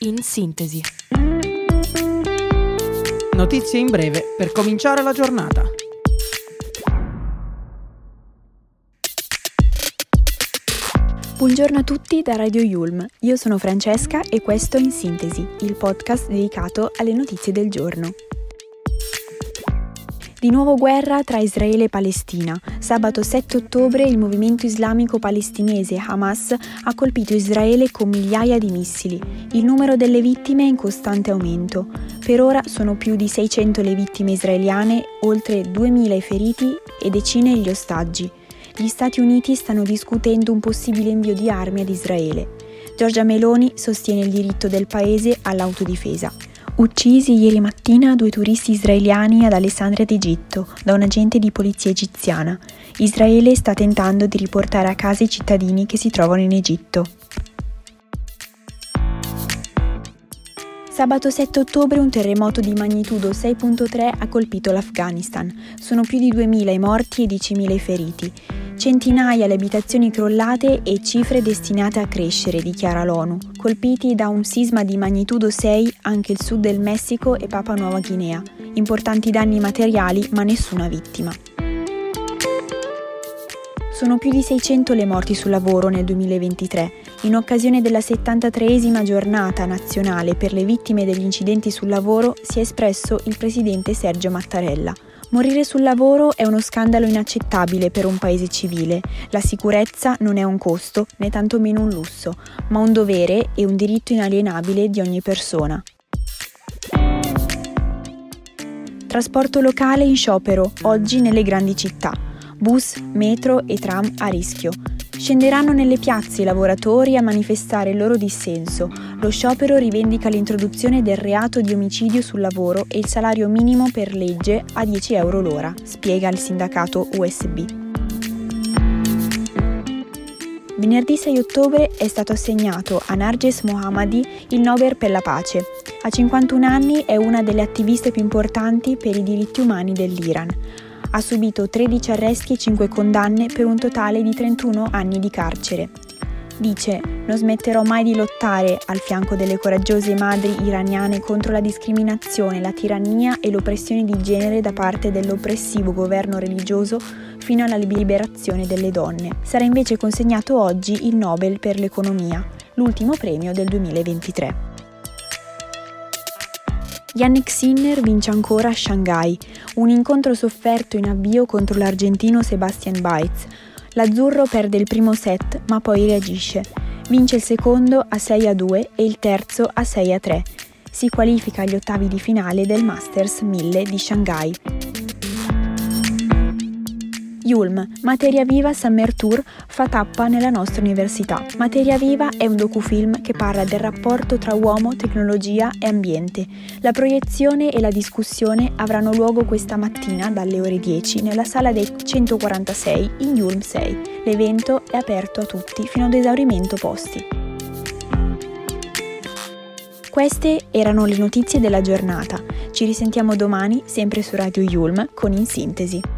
in sintesi. Notizie in breve per cominciare la giornata. Buongiorno a tutti da Radio Yulm, io sono Francesca e questo è In Sintesi, il podcast dedicato alle notizie del giorno. Di nuovo guerra tra Israele e Palestina. Sabato 7 ottobre il movimento islamico palestinese Hamas ha colpito Israele con migliaia di missili. Il numero delle vittime è in costante aumento. Per ora sono più di 600 le vittime israeliane, oltre 2.000 i feriti e decine gli ostaggi. Gli Stati Uniti stanno discutendo un possibile invio di armi ad Israele. Giorgia Meloni sostiene il diritto del paese all'autodifesa. Uccisi ieri mattina due turisti israeliani ad Alessandria d'Egitto da un agente di polizia egiziana. Israele sta tentando di riportare a casa i cittadini che si trovano in Egitto. Sabato 7 ottobre un terremoto di magnitudo 6.3 ha colpito l'Afghanistan. Sono più di 2.000 i morti e 10.000 i feriti. Centinaia le abitazioni crollate e cifre destinate a crescere, dichiara l'ONU. Colpiti da un sisma di magnitudo 6 anche il sud del Messico e Papua Nuova Guinea. Importanti danni materiali ma nessuna vittima. Sono più di 600 le morti sul lavoro nel 2023. In occasione della 73esima giornata nazionale per le vittime degli incidenti sul lavoro si è espresso il presidente Sergio Mattarella. Morire sul lavoro è uno scandalo inaccettabile per un paese civile. La sicurezza non è un costo, né tantomeno un lusso, ma un dovere e un diritto inalienabile di ogni persona. Trasporto locale in sciopero, oggi nelle grandi città. Bus, metro e tram a rischio. Scenderanno nelle piazze i lavoratori a manifestare il loro dissenso. Lo sciopero rivendica l'introduzione del reato di omicidio sul lavoro e il salario minimo per legge a 10 euro l'ora, spiega il sindacato USB. Venerdì 6 ottobre è stato assegnato a Narges Mohammadi il Nobel per la pace. A 51 anni è una delle attiviste più importanti per i diritti umani dell'Iran ha subito 13 arresti e 5 condanne per un totale di 31 anni di carcere. Dice, non smetterò mai di lottare al fianco delle coraggiose madri iraniane contro la discriminazione, la tirannia e l'oppressione di genere da parte dell'oppressivo governo religioso fino alla liberazione delle donne. Sarà invece consegnato oggi il Nobel per l'economia, l'ultimo premio del 2023. Yannick Sinner vince ancora a Shanghai, un incontro sofferto in avvio contro l'argentino Sebastian Baez. L'azzurro perde il primo set ma poi reagisce. Vince il secondo a 6 a 2 e il terzo a 6 a 3. Si qualifica agli ottavi di finale del Masters 1000 di Shanghai. Yulm, Materia Viva Summer Tour fa tappa nella nostra università. Materia Viva è un docufilm che parla del rapporto tra uomo, tecnologia e ambiente. La proiezione e la discussione avranno luogo questa mattina dalle ore 10 nella sala dei 146 in Yulm 6. L'evento è aperto a tutti fino ad esaurimento posti. Queste erano le notizie della giornata. Ci risentiamo domani sempre su Radio Yulm con In Sintesi.